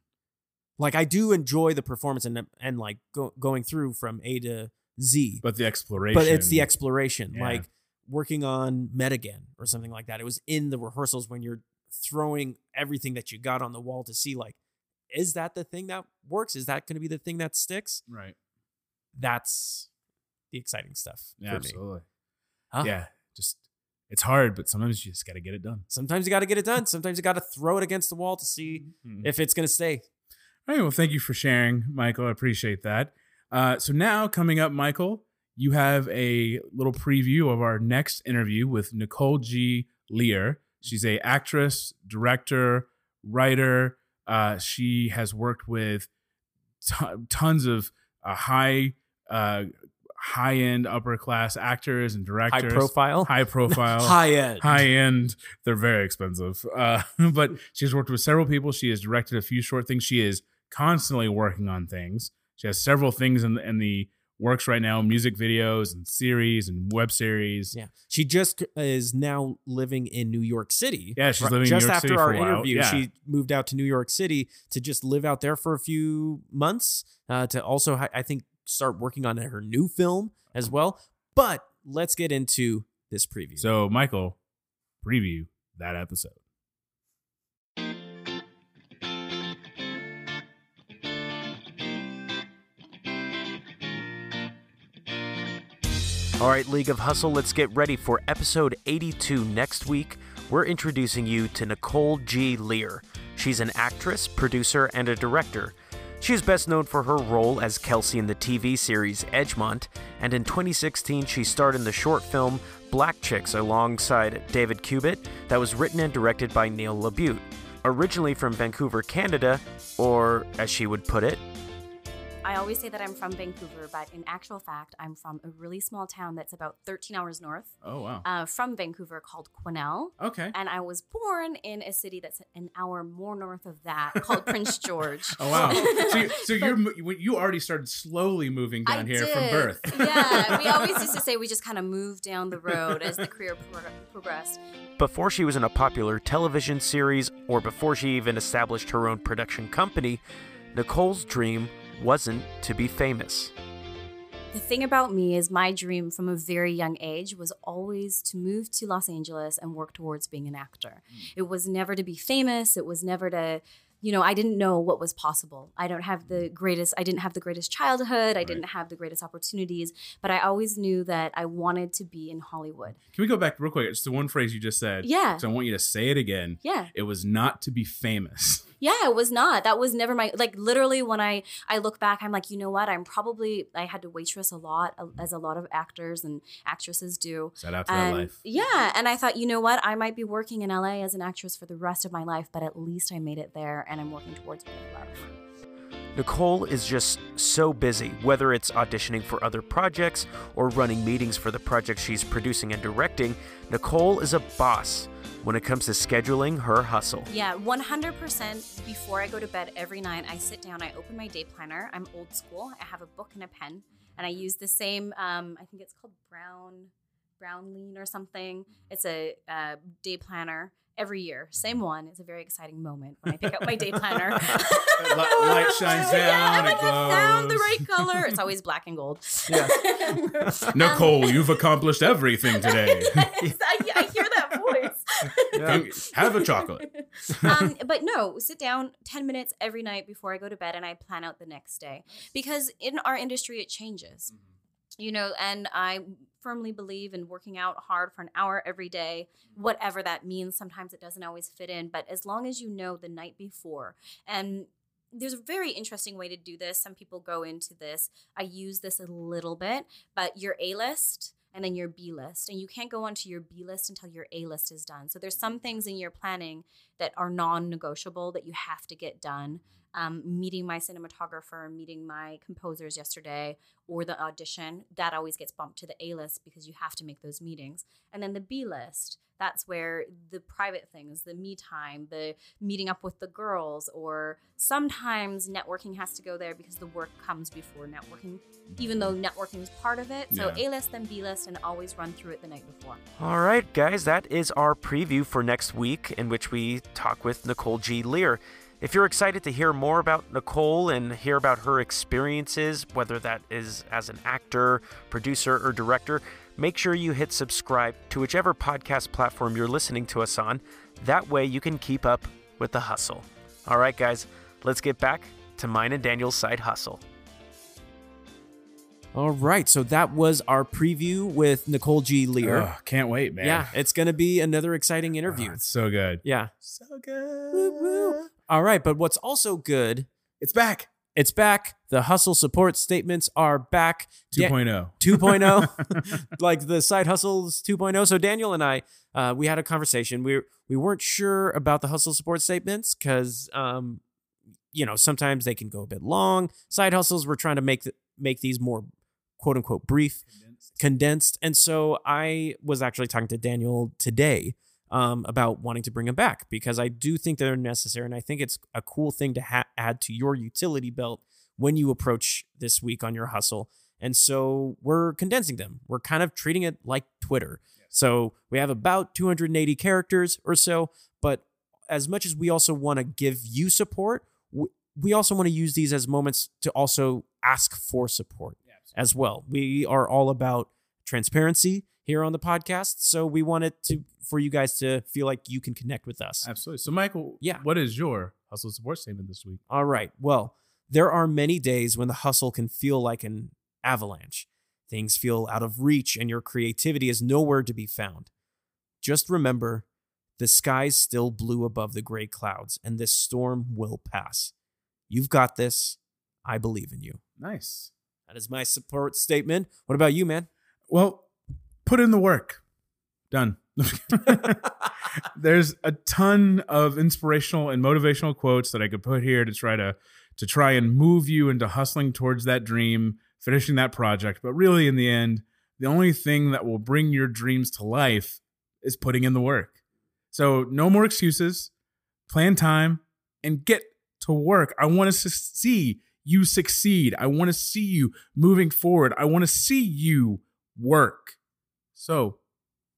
like i do enjoy the performance and and like go, going through from a to z But the exploration. but it's the exploration Yeah. like working on metagan or something like that it was in the rehearsals when you're throwing everything that you got on the wall to see like is that the thing that works is that going to be the thing that sticks right. that's the exciting stuff Yeah, for me absolutely. Huh? Yeah, just it's hard, but sometimes you just got to get it done. sometimes you got to get it done sometimes you got to throw it against the wall to see Mhm. if it's going to stay All right. Well, thank you for sharing, Michael. I appreciate that. Uh, so now coming up, Michael, you have a little preview of our next interview with Nicole G. Lear. She's a actress, director, writer. Uh, she has worked with ton tons of uh, high, uh, high end, upper class actors and directors. High profile. high profile, high end high end. They're very expensive. Uh, but she's worked with several people. She has directed a few short things. She is constantly working on things. She has several things in, in the works right now music videos and series and web series. yeah she just is now living in new york city Yeah, she's living in just New York after City our for a while. interview Yeah. she moved out to new york city to just live out there for a few months uh, to also i think start working on her new film as well but let's get into this preview So, Michael, preview that episode. All right, League of Hustle, let's get ready for episode 82 next week. We're introducing you to Nicole G. Lear. She's an actress, producer, and a director. She is best known for her role as Kelsey in the TV series Edgemont, and in 2016 she starred in the short film Black Chicks alongside David Cubitt that was written and directed by Neil LaBute. Originally from Vancouver, Canada, or as she would put it, I always say that I'm from Vancouver, but in actual fact, I'm from a really small town that's about 13 hours north Oh, wow. uh, from Vancouver called Quesnel. okay. And I was born in a city that's an hour more north of that called Prince George. Oh wow! So, you, so But- you're you already started slowly moving down I here from birth. yeah, we always used to say we just kind of moved down the road as the career pro- progressed. Before she was in a popular television series or before she even established her own production company, Nicole's dream wasn't to be famous. The thing about me is my dream from a very young age was always to move to Los Angeles and work towards being an actor. Hmm. It was never to be famous, it was never to you know, I didn't know what was possible. I don't have the hmm. greatest, I didn't have the greatest childhood. I Right. didn't have the greatest opportunities, but I always knew that I wanted to be in Hollywood. Can we go back real quick? It's the one phrase you just said. Yeah. So I want you to say it again. Yeah. It was not to be famous. Yeah, it was not. That was never my like literally when I I look back I'm like, you know what? I'm probably I had to waitress a lot as a lot of actors and actresses do. Shout out to that And life. yeah, and I thought, you know what? I might be working in LA as an actress for the rest of my life, but at least I made it there and I'm working towards what I love. Nicole is just so busy, whether it's auditioning for other projects or running meetings for the projects she's producing and directing. Nicole is a boss when it comes to scheduling her hustle. Yeah, 100% before I go to bed every night, I sit down, I open my day planner. I'm old school. I have a book and a pen, and I use the same, um, I think it's called Brown, Brownline or something. It's a uh, day planner every year. Same one. It's a very exciting moment when I pick up my day planner. Light shines Yeah, down, I'm it like, I found the right color. It's always black and gold. Yeah. Nicole, you've accomplished everything today. Yes, I, I hear that. Have a chocolate. um, but no, sit down 10 minutes every night before I go to bed and I plan out the next day. Because in our industry, it changes. You know, and I firmly believe in working out hard for an hour every day, whatever that means. Sometimes it doesn't always fit in, but as long as you know the night before, and there's a very interesting way to do this. Some people go into this. I use this a little bit, but your A list and then your B list. And you can't go onto your B list until your A list is done. So there's some things in your planning that are non negotiable that you have to get done. Um, meeting my cinematographer, meeting my composers yesterday, or the audition, that always gets bumped to the A list because you have to make those meetings. And then the B list, that's where the private things, the me time, the meeting up with the girls, or sometimes networking has to go there because the work comes before networking, even though networking is part of it. So Yeah. A list, then B list, and always run through it the night before. All right, guys, that is our preview for next week, in which we talk with Nicole G. Lear. If you're excited to hear more about Nicole and hear about her experiences, whether that is as an actor, producer, or director, make sure you hit subscribe to whichever podcast platform you're listening to us on. That way you can keep up with the hustle. All right, guys, let's get back to mine and Daniel's side hustle. All right, so that was our preview with Nicole G. Lear. Can't wait, man. Yeah, it's going to be another exciting interview. Oh, it's so good. yeah. So good. All right, but what's also good, It's back. it's back. The hustle support statements are back. Da- 2.0. 2.0, like the side hustles 2.0. So Daniel and I, uh, we had a conversation. We we weren't sure about the hustle support statements because, um, you know, sometimes they can go a bit long. Side hustles, we're trying to make the, make these more quote unquote brief, condensed. And so I was actually talking to Daniel today um, about wanting to bring them back because I do think they're necessary, and I think it's a cool thing to ha- add to your utility belt when you approach this week on your hustle. And so we're condensing them. We're kind of treating it like Twitter. So we have about 280 characters or so, but as much as we also want to give you support, we also want to use these as moments to also ask for support as well. We are all about transparency here on the podcast, so we wanted to for you guys to feel like you can connect with us. Absolutely. So, Michael, Yeah. what is your hustle support statement this week? All right. Well, there are many days when the hustle can feel like an avalanche. Things feel out of reach and your creativity is nowhere to be found. Just remember the sky's still blue above the gray clouds, and this storm will pass. You've got this. I believe in you. Nice. That is my support statement. What about you, man? Well, put in the work. Done. There's a ton of inspirational and motivational quotes that I could put here to try to to try and move you into hustling towards that dream, finishing that project. But really, in the end, the only thing that will bring your dreams to life is putting in the work. So, no more excuses. Plan time and get to work. I want to see you succeed. I want to see you moving forward. I want to see you work. So,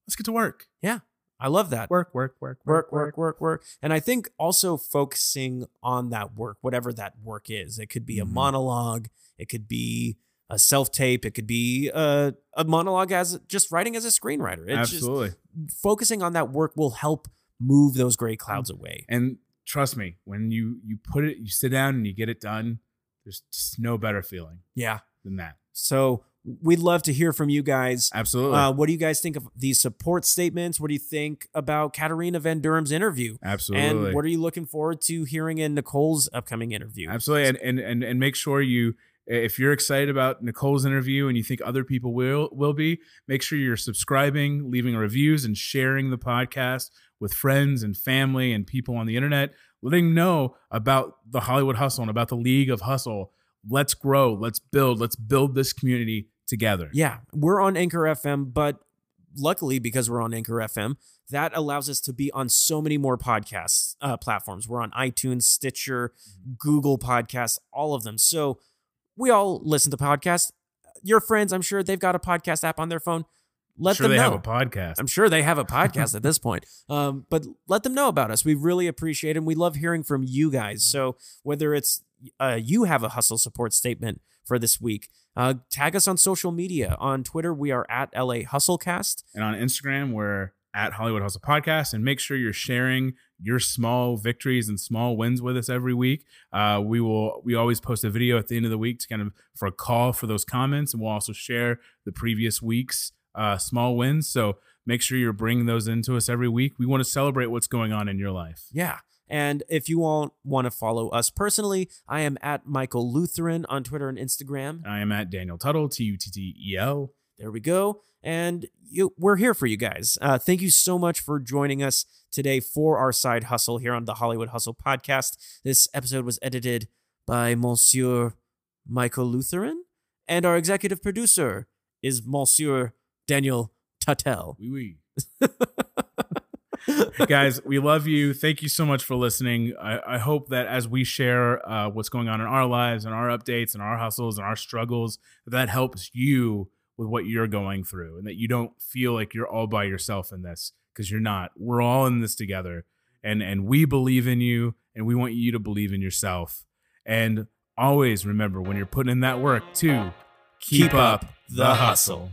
let's get to work. Yeah. I love that. Work, work, work, work, work, work, work. And I think also focusing on that work, whatever that work is, it could be a Mhm. monologue, it could be a self tape, it could be a, a monologue as just writing as a screenwriter. It's Absolutely. just focusing on that work will help move those gray clouds Mm. away. and trust me, when you you put it, you sit down and you get it done. There's just no better feeling Yeah. than that. So we'd love to hear from you guys. Absolutely, Uh, what do you guys think of these support statements? What do you think about Katarina Van Durham's interview? absolutely. And what are you looking forward to hearing in Nicole's upcoming interview? Absolutely. And, and and and make sure you if you're excited about Nicole's interview and you think other people will will be, make sure you're subscribing, leaving reviews and sharing the podcast with friends and family and people on the internet, letting know about the Hollywood Hustle and about the League of Hustle. Let's grow, let's build, let's build this community together. Yeah, we're on Anchor FM, but luckily because we're on Anchor FM, that allows us to be on so many more podcast uh, platforms. We're on iTunes, Stitcher, Google Podcasts, all of them. So we all listen to podcasts. Your friends, I'm sure they've got a podcast app on their phone. Let sure them they know. have a podcast. I'm sure they have a podcast at this point. Um, but let them know about us. We really appreciate it. And we love hearing from you guys. So whether it's uh, you have a hustle support statement for this week, uh, tag us on social media. On Twitter, we are at LA Hustlecast. and on Instagram, we're at Hollywood Hustle Podcast. And make sure you're sharing your small victories and small wins with us every week. Uh, we will we always post a video at the end of the week to kind of for a call for those comments, and we'll also share the previous week's uh, small wins. So make sure you're bringing those into us every week. We want to celebrate what's going on in your life. Yeah. And if you all want to follow us personally, I am at Michael Lutheran on Twitter and Instagram. I am at Daniel Tuttel, T U T T E L. There we go. And you, we're here for you guys. Uh, thank you so much for joining us today for our side hustle here on the Hollywood Hustle podcast. This episode was edited by Monsieur Michael Lutheran, and our executive producer is Monsieur Daniel Tuttel. Wee wee. guys we love you thank you so much for listening i, I hope that as we share uh, what's going on in our lives and our updates and our hustles and our struggles that helps you with what you're going through and that you don't feel like you're all by yourself in this because you're not we're all in this together and and we believe in you and we want you to believe in yourself and always remember when you're putting in that work to keep, up the hustle.